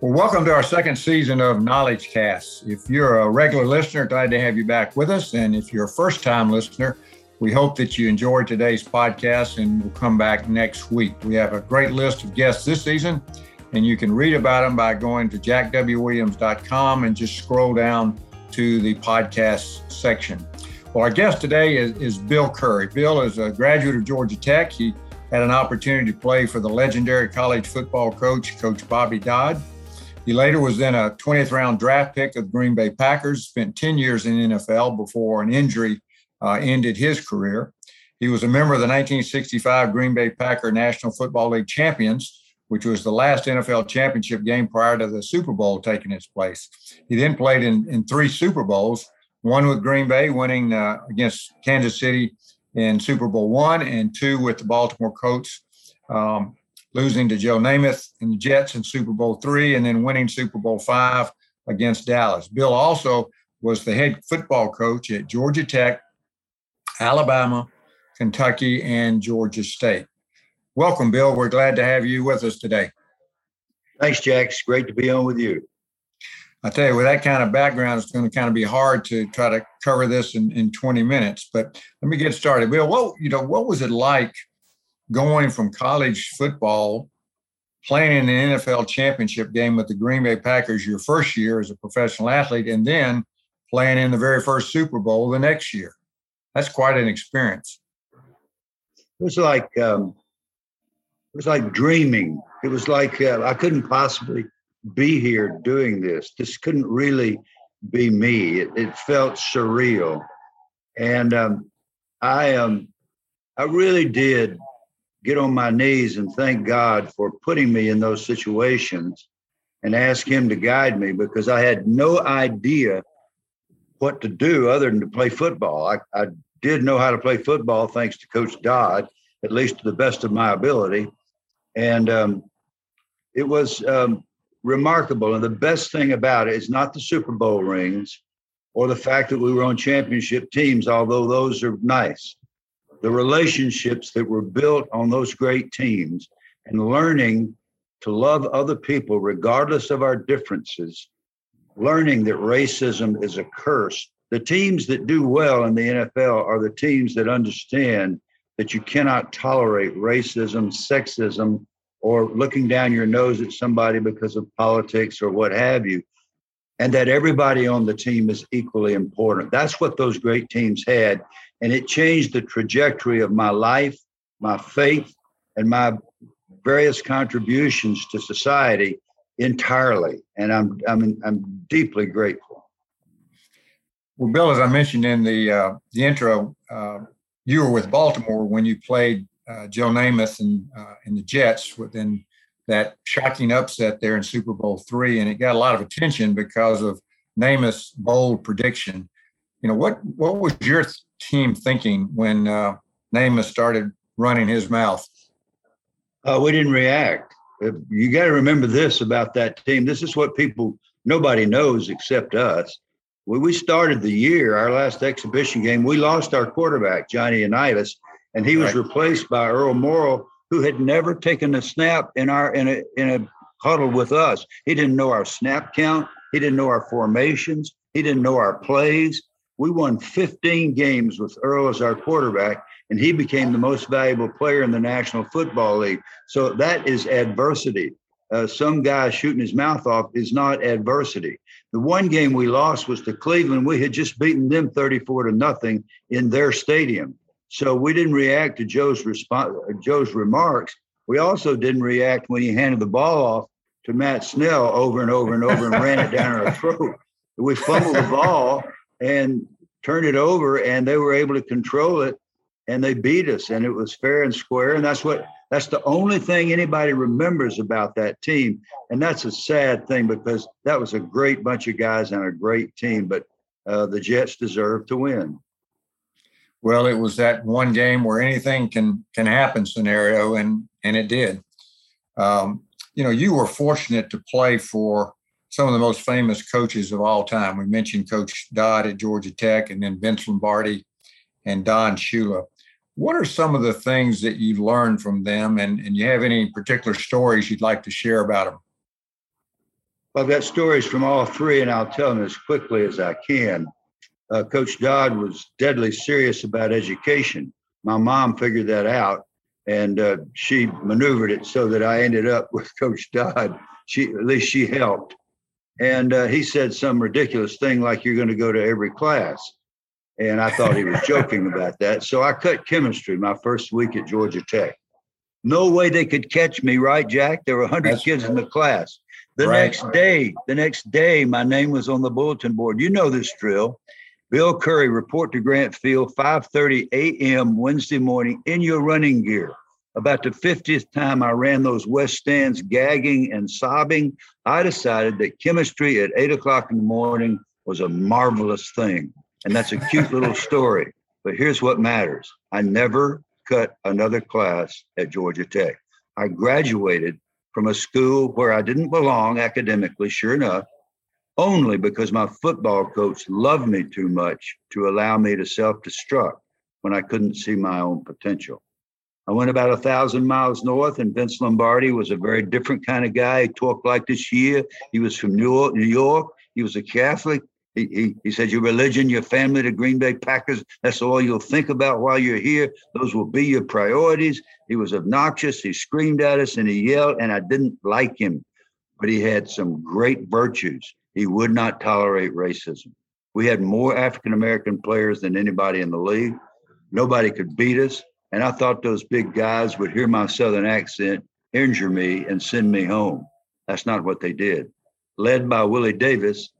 Well, welcome to our second season of Knowledge Cast. If you're a regular listener, glad to have you back with us. And if you're a first time listener, we hope that you enjoyed today's podcast and we'll come back next week. We have a great list of guests this season, and you can read about them by going to jackwwilliams.com and just scroll down to the podcast section. Well, our guest today is, is Bill Curry. Bill is a graduate of Georgia Tech. He had an opportunity to play for the legendary college football coach, Coach Bobby Dodd. He later was then a 20th round draft pick of the Green Bay Packers, spent 10 years in NFL before an injury uh, ended his career. He was a member of the 1965 Green Bay Packer National Football League champions, which was the last NFL championship game prior to the Super Bowl taking its place. He then played in, in three Super Bowls, one with Green Bay, winning uh, against Kansas City in Super Bowl one, and two with the Baltimore Colts, um, losing to Joe Namath and the Jets in Super Bowl three, and then winning Super Bowl five against Dallas. Bill also was the head football coach at Georgia Tech, Alabama, Kentucky, and Georgia State. Welcome, Bill. We're glad to have you with us today. Thanks, Jack. It's great to be on with you. I tell you, with that kind of background, it's going to kind of be hard to try to cover this in, in 20 minutes. But let me get started. Bill, what you know, what was it like going from college football, playing in an NFL championship game with the Green Bay Packers your first year as a professional athlete, and then playing in the very first Super Bowl the next year. That's quite an experience. It was like um, it was like dreaming. It was like uh, I couldn't possibly be here doing this. This couldn't really be me. It, it felt surreal, and um, I um, I really did get on my knees and thank God for putting me in those situations and ask Him to guide me because I had no idea what to do other than to play football. I, I did know how to play football thanks to Coach Dodd, at least to the best of my ability. And um, it was um, remarkable. And the best thing about it is not the Super Bowl rings or the fact that we were on championship teams, although those are nice the relationships that were built on those great teams and learning to love other people regardless of our differences, learning that racism is a curse. The teams that do well in the NFL are the teams that understand that you cannot tolerate racism, sexism, or looking down your nose at somebody because of politics or what have you, and that everybody on the team is equally important. That's what those great teams had and it changed the trajectory of my life, my faith, and my various contributions to society entirely. And I'm I'm I'm deeply grateful. Well, Bill, as I mentioned in the uh, the intro, uh, you were with Baltimore when you played uh, Joe Namath and uh, in the Jets within that shocking upset there in Super Bowl three, and it got a lot of attention because of Namath's bold prediction. You know what? What was your team thinking when uh, Namath started running his mouth? Uh, we didn't react. Uh, you got to remember this about that team. This is what people, nobody knows except us. When we started the year, our last exhibition game, we lost our quarterback, Johnny Unitas, and he was right. replaced by Earl Morrall, who had never taken a snap in our in a in a huddle with us. He didn't know our snap count. He didn't know our formations. He didn't know our plays. We won 15 games with Earl as our quarterback, and he became the most valuable player in the National Football League. So that is adversity. Uh, some guy shooting his mouth off is not adversity. The one game we lost was to Cleveland. We had just beaten them 34 to nothing in their stadium. So we didn't react to Joe's response, Joe's remarks. We also didn't react when he handed the ball off to Matt Snell over and over and over and ran it down our throat. We fumbled the ball and turned it over and they were able to control it and they beat us and it was fair and square and that's what that's the only thing anybody remembers about that team. And that's a sad thing because that was a great bunch of guys and a great team but uh, the jets deserved to win. Well it was that one game where anything can can happen scenario and and it did. Um, you know you were fortunate to play for some of the most famous coaches of all time. We mentioned Coach Dodd at Georgia Tech and then Vince Lombardi and Don Shula. What are some of the things that you learned from them? And, and you have any particular stories you'd like to share about them? I've got stories from all three, and I'll tell them as quickly as I can. Uh, Coach Dodd was deadly serious about education. My mom figured that out, and uh, she maneuvered it so that I ended up with Coach Dodd. She at least she helped, and uh, he said some ridiculous thing like "You're going to go to every class," and I thought he was joking about that. So I cut chemistry my first week at Georgia Tech. No way they could catch me, right, Jack? There were 100 That's kids in the class. The right. next day, the next day, my name was on the bulletin board. You know this drill. Bill Curry, report to Grant Field, 5:30 a.m. Wednesday morning in your running gear. About the 50th time I ran those west stands, gagging and sobbing, I decided that chemistry at eight o'clock in the morning was a marvelous thing. And that's a cute little story. But here's what matters I never cut another class at Georgia Tech. I graduated from a school where I didn't belong academically, sure enough, only because my football coach loved me too much to allow me to self destruct when I couldn't see my own potential. I went about a thousand miles north, and Vince Lombardi was a very different kind of guy. He talked like this year. He was from New York. New York. He was a Catholic. He, he, he said, Your religion, your family, the Green Bay Packers, that's all you'll think about while you're here. Those will be your priorities. He was obnoxious. He screamed at us and he yelled, and I didn't like him, but he had some great virtues. He would not tolerate racism. We had more African American players than anybody in the league. Nobody could beat us. And I thought those big guys would hear my Southern accent, injure me, and send me home. That's not what they did. Led by Willie Davis,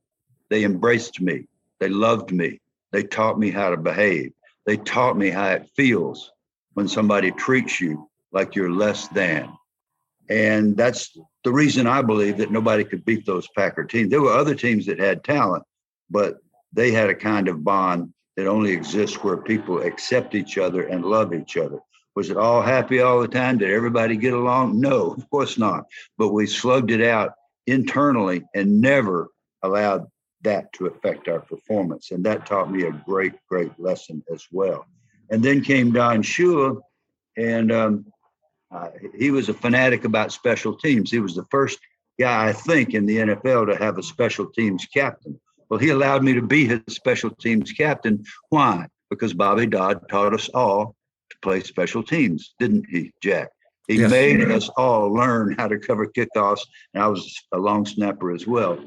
they embraced me. They loved me. They taught me how to behave. They taught me how it feels when somebody treats you like you're less than. And that's the reason I believe that nobody could beat those Packer teams. There were other teams that had talent, but they had a kind of bond that only exists where people accept each other and love each other. Was it all happy all the time? Did everybody get along? No, of course not. But we slugged it out internally and never allowed that to affect our performance. And that taught me a great, great lesson as well. And then came Don Shula, and um, uh, he was a fanatic about special teams. He was the first guy, I think, in the NFL to have a special teams captain. Well, he allowed me to be his special teams captain. Why? Because Bobby Dodd taught us all to play special teams, didn't he, Jack? He yes. made us all learn how to cover kickoffs, and I was a long snapper as well.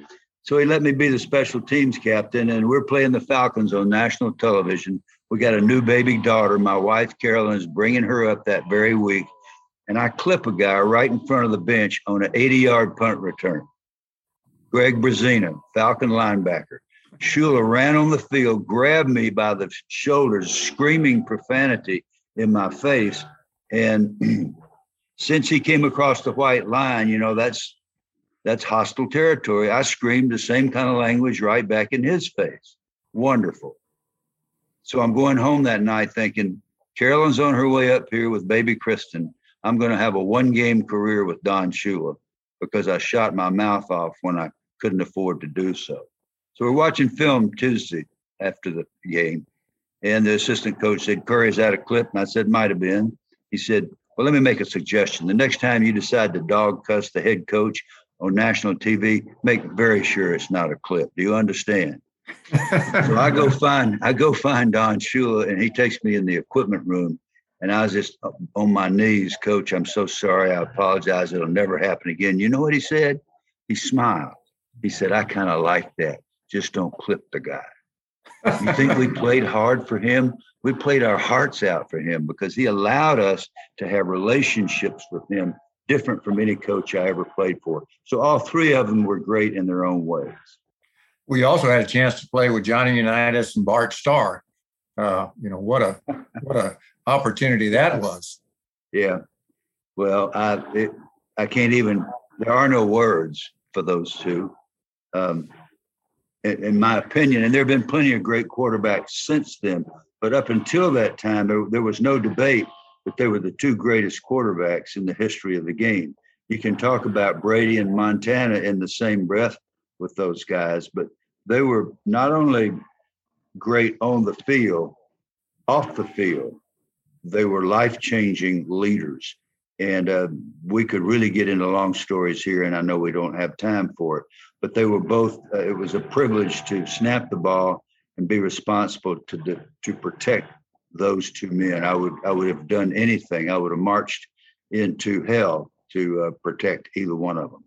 So he let me be the special teams captain, and we're playing the Falcons on national television. We got a new baby daughter. My wife, Carolyn, is bringing her up that very week. And I clip a guy right in front of the bench on an 80 yard punt return. Greg Brezina, Falcon linebacker. Shula ran on the field, grabbed me by the shoulders, screaming profanity in my face. And since he came across the white line, you know, that's that's hostile territory. I screamed the same kind of language right back in his face. Wonderful. So I'm going home that night thinking, Carolyn's on her way up here with baby Kristen. I'm going to have a one game career with Don Shula because I shot my mouth off when I couldn't afford to do so. So we're watching film Tuesday after the game. And the assistant coach said, Curry's out of clip. And I said, might have been. He said, Well, let me make a suggestion. The next time you decide to dog cuss the head coach on national TV, make very sure it's not a clip. Do you understand? so I go find I go find Don Shula and he takes me in the equipment room and I was just on my knees, coach. I'm so sorry. I apologize. It'll never happen again. You know what he said? He smiled. He said, I kind of like that. Just don't clip the guy. You think we played hard for him? We played our hearts out for him because he allowed us to have relationships with him different from any coach I ever played for. So all three of them were great in their own ways. We also had a chance to play with Johnny Unitas and Bart Starr. Uh, you know what a what a opportunity that was. Yeah. Well, I it, I can't even. There are no words for those two um, in, in, my opinion. And there have been plenty of great quarterbacks since then. But up until that time, there, there was no debate that they were the two greatest quarterbacks in the history of the game. You can talk about Brady and Montana in the same breath with those guys, but they were not only great on the field, off the field, they were life changing leaders. And uh, we could really get into long stories here, and I know we don't have time for it. But they were both. Uh, it was a privilege to snap the ball and be responsible to to protect those two men. I would I would have done anything. I would have marched into hell to uh, protect either one of them.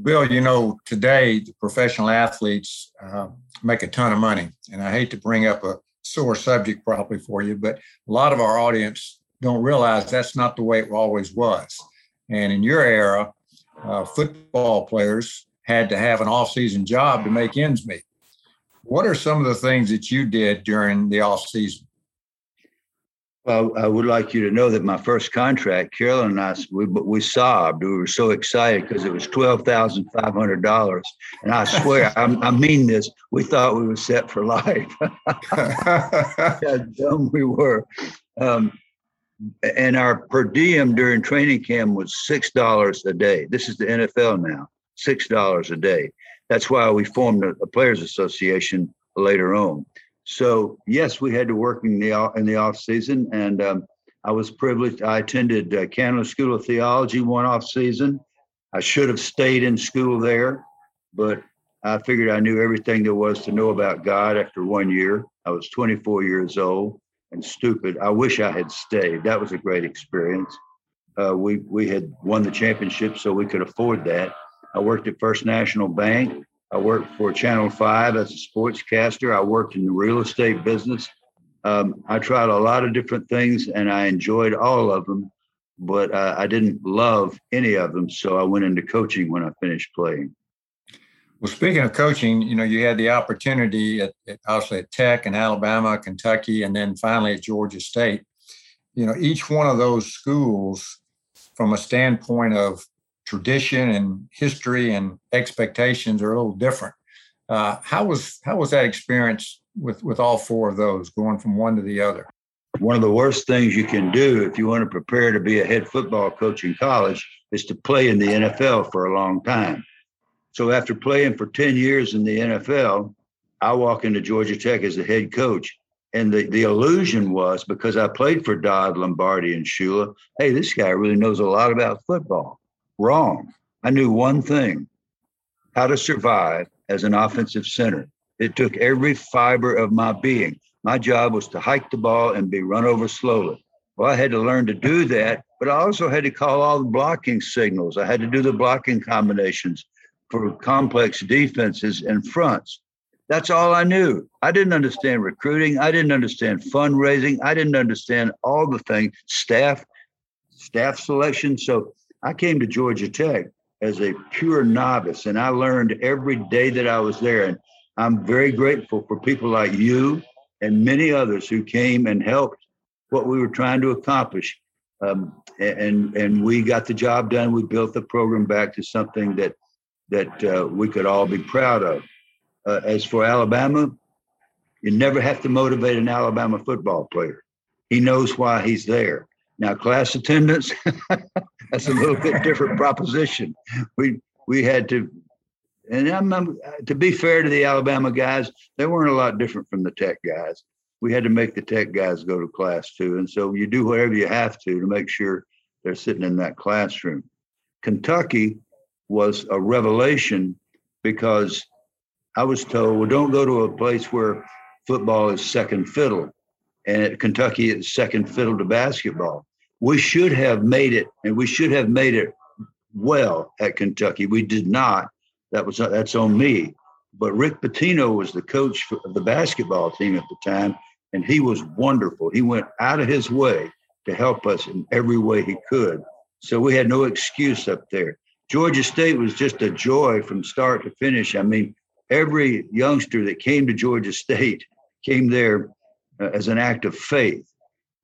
Bill, you know, today the professional athletes uh, make a ton of money, and I hate to bring up a sore subject probably for you, but a lot of our audience don't realize that's not the way it always was. And in your era, uh, football players had to have an off-season job to make ends meet. What are some of the things that you did during the off season? Well, I would like you to know that my first contract, Carolyn and I, we, we sobbed. We were so excited because it was twelve thousand five hundred dollars, and I swear, I, I, mean this. We thought we were set for life. How dumb we were. Um, and our per diem during training camp was six dollars a day. This is the NFL now, six dollars a day. That's why we formed a, a players association later on. So yes, we had to work in the in the off season, and um, I was privileged. I attended uh, School of Theology one off season. I should have stayed in school there, but I figured I knew everything there was to know about God after one year. I was 24 years old and stupid. I wish I had stayed. That was a great experience. Uh, we we had won the championship, so we could afford that. I worked at First National Bank. I worked for Channel 5 as a sportscaster. I worked in the real estate business. Um, I tried a lot of different things and I enjoyed all of them, but uh, I didn't love any of them. So I went into coaching when I finished playing. Well, speaking of coaching, you know, you had the opportunity at, at obviously at Tech and Alabama, Kentucky, and then finally at Georgia State. You know, each one of those schools, from a standpoint of tradition and history and expectations are a little different. Uh, how was how was that experience with with all four of those going from one to the other? One of the worst things you can do if you want to prepare to be a head football coach in college is to play in the NFL for a long time. So after playing for 10 years in the NFL, I walk into Georgia Tech as the head coach. And the, the illusion was because I played for Dodd, Lombardi, and Shula, hey, this guy really knows a lot about football. Wrong. I knew one thing how to survive as an offensive center. It took every fiber of my being. My job was to hike the ball and be run over slowly. Well, I had to learn to do that, but I also had to call all the blocking signals. I had to do the blocking combinations for complex defenses and fronts. That's all I knew. I didn't understand recruiting. I didn't understand fundraising. I didn't understand all the things, staff, staff selection. So I came to Georgia Tech as a pure novice, and I learned every day that I was there. And I'm very grateful for people like you and many others who came and helped what we were trying to accomplish. Um, and and we got the job done. We built the program back to something that that uh, we could all be proud of. Uh, as for Alabama, you never have to motivate an Alabama football player. He knows why he's there. Now, class attendance, that's a little bit different proposition. We we had to, and I'm, to be fair to the Alabama guys, they weren't a lot different from the Tech guys. We had to make the Tech guys go to class too, and so you do whatever you have to to make sure they're sitting in that classroom. Kentucky was a revelation because I was told, well, don't go to a place where football is second fiddle. And at Kentucky, it's second fiddle to basketball we should have made it, and we should have made it well at Kentucky. We did not. That was that's on me. But Rick Pitino was the coach of the basketball team at the time, and he was wonderful. He went out of his way to help us in every way he could. So we had no excuse up there. Georgia State was just a joy from start to finish. I mean, every youngster that came to Georgia State came there uh, as an act of faith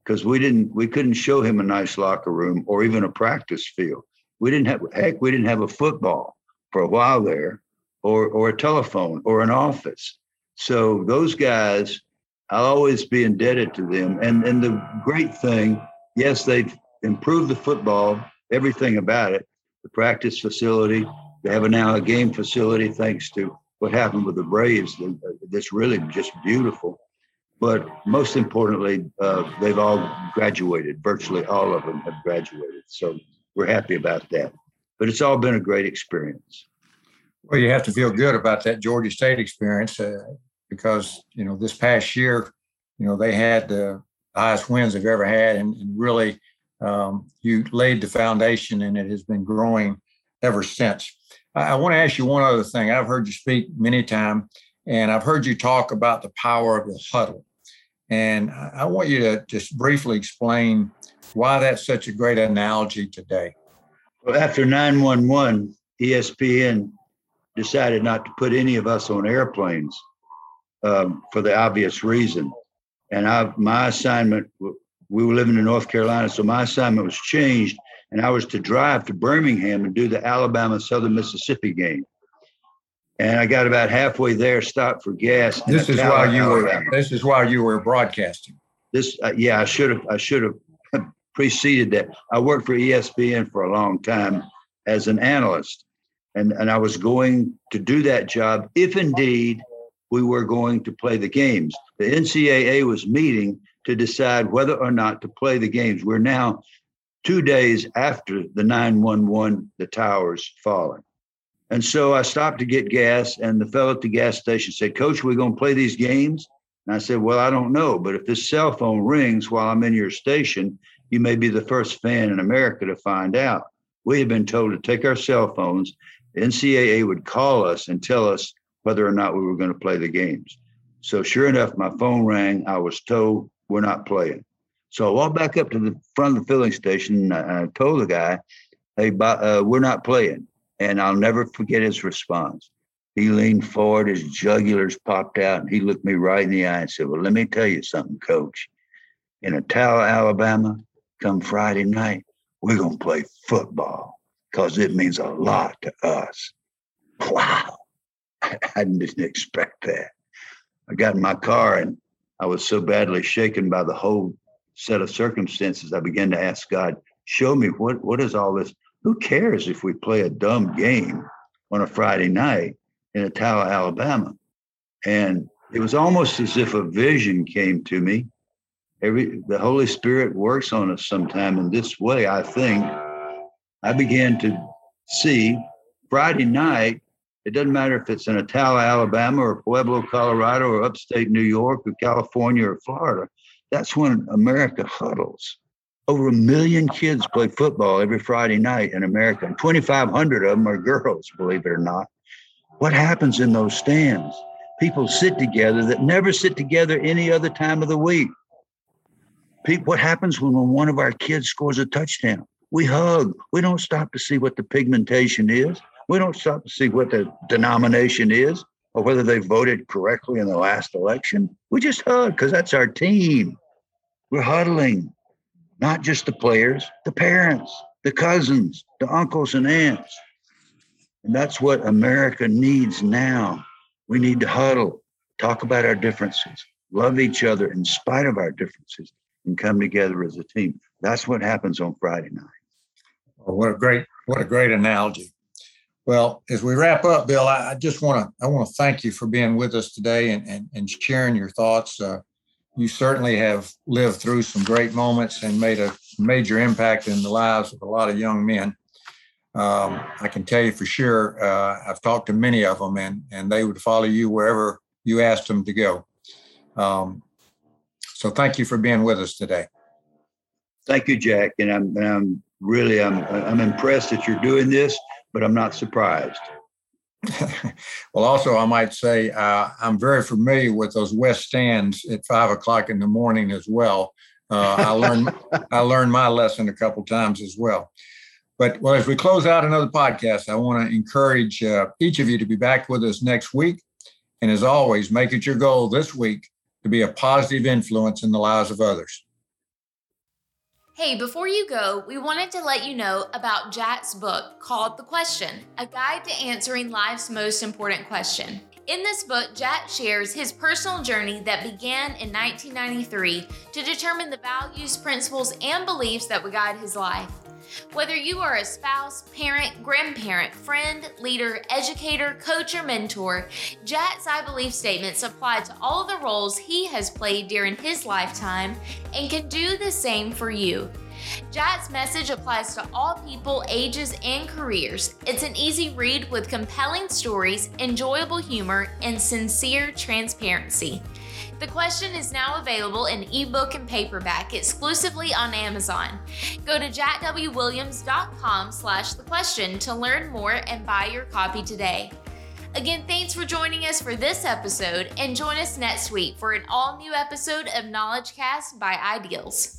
because we didn't we couldn't show him a nice locker room or even a practice field. We didn't have heck, we didn't have a football for a while there, or or a telephone or an office. So those guys, I'll always be indebted to them. And and the great thing, yes, they've improved the football, everything about it, the practice facility. They have now a game facility thanks to what happened with the Braves. That's really just beautiful. but most importantly, uh, they've all graduated. Virtually all of them have graduated. So we're happy about that. But it's all been a great experience. Well, you have to feel good about that Georgia State experience uh, because you know this past year, you know they had the highest wins they've ever had, and, and really um, you laid the foundation, and it has been growing ever since. I, I want to ask you one other thing. I've heard you speak many times, and I've heard you talk about the power of the huddle. And I, I want you to just briefly explain why that's such a great analogy today. Well, after 911, ESPN decided not to put any of us on airplanes um, for the obvious reason. And I, my assignment, we were living in North Carolina, so my assignment was changed, and I was to drive to Birmingham and do the Alabama Southern Mississippi game. And I got about halfway there, stopped for gas. This is while you were. This is while you were broadcasting. This, uh, yeah, I should have. I should have preceded that. I worked for ESPN for a long time as an analyst, and and I was going to do that job if indeed we were going to play the games. The NCAA was meeting to decide whether or not to play the games. We're now two days after the 911, the towers falling. And so I stopped to get gas, and the fellow at the gas station said, Coach, we're going to play these games? And I said, Well, I don't know, but if this cell phone rings while I'm in your station, you may be the first fan in America to find out. We had been told to take our cell phones. NCAA would call us and tell us whether or not we were going to play the games. So sure enough, my phone rang. I was told we're not playing. So I walked back up to the front of the filling station and I told the guy, "Hey, uh, we're not playing." And I'll never forget his response. He leaned forward, his jugulars popped out, and he looked me right in the eye and said, Well, let me tell you something, coach. In Attalla, Alabama, come Friday night, we're going to play football because it means a lot to us. Wow. I didn't expect that. I got in my car and I was so badly shaken by the whole set of circumstances. I began to ask God, show me what, what is all this? Who cares if we play a dumb game on a Friday night in Attalla, Alabama? And it was almost as if a vision came to me. Every the Holy Spirit works on us sometime in this way, I think. I began to see Friday night it doesn't matter if it's in Attalla, Alabama, or Pueblo, Colorado, or upstate New York, or California, or Florida. That's when America huddles. Over a million kids play football every Friday night in America, and 2,500 of them are girls, believe it or not. What happens in those stands? People sit together that never sit together any other time of the week. what happens when one of our kids scores a touchdown? We hug. We don't stop to see what the pigmentation is. We don't stop to see what the denomination is or whether they voted correctly in the last election. We just hug because that's our team. We're huddling, not just the players, the parents, the cousins, the uncles and aunts. And that's what America needs now. We need to huddle, talk about our differences, love each other in spite of our differences, and come together as a team. That's what happens on Friday night. Well, what a great, what a great analogy. Well, as we wrap up, Bill, I, I just want to I want to thank you for being with us today and and, and sharing your thoughts. Uh, you certainly have lived through some great moments and made a major impact in the lives of a lot of young men. Um, I can tell you for sure, uh, I've talked to many of them, and and they would follow you wherever you asked them to go. Um, so, thank you for being with us today. Thank you, Jack, and I'm, I'm really I'm I'm impressed that you're doing this but I'm not surprised. well, also, I might say uh, I'm very familiar with those west stands at five o'clock in the morning as well. Uh, I learned I learned my lesson a couple times as well. But well, as we close out another podcast, I want to encourage uh, each of you to be back with us next week. And as always, make it your goal this week to be a positive influence in the lives of others. Hey, before you go, we wanted to let you know about Jack's book called The Question A Guide to Answering Life's Most Important Question. In this book, Jack shares his personal journey that began in 1993 to determine the values, principles, and beliefs that would guide his life. Whether you are a spouse, parent, grandparent, friend, leader, educator, coach, or mentor, Jack's I Believe statements apply to all the roles he has played during his lifetime and can do the same for you. Jack's message applies to all people, ages, and careers. It's an easy read with compelling stories, enjoyable humor, and sincere transparency. The question is now available in ebook and paperback exclusively on Amazon. Go to jackwwilliams.com slash the question to learn more and buy your copy today. Again, thanks for joining us for this episode and join us next week for an all new episode of Knowledge Cast by Ideals.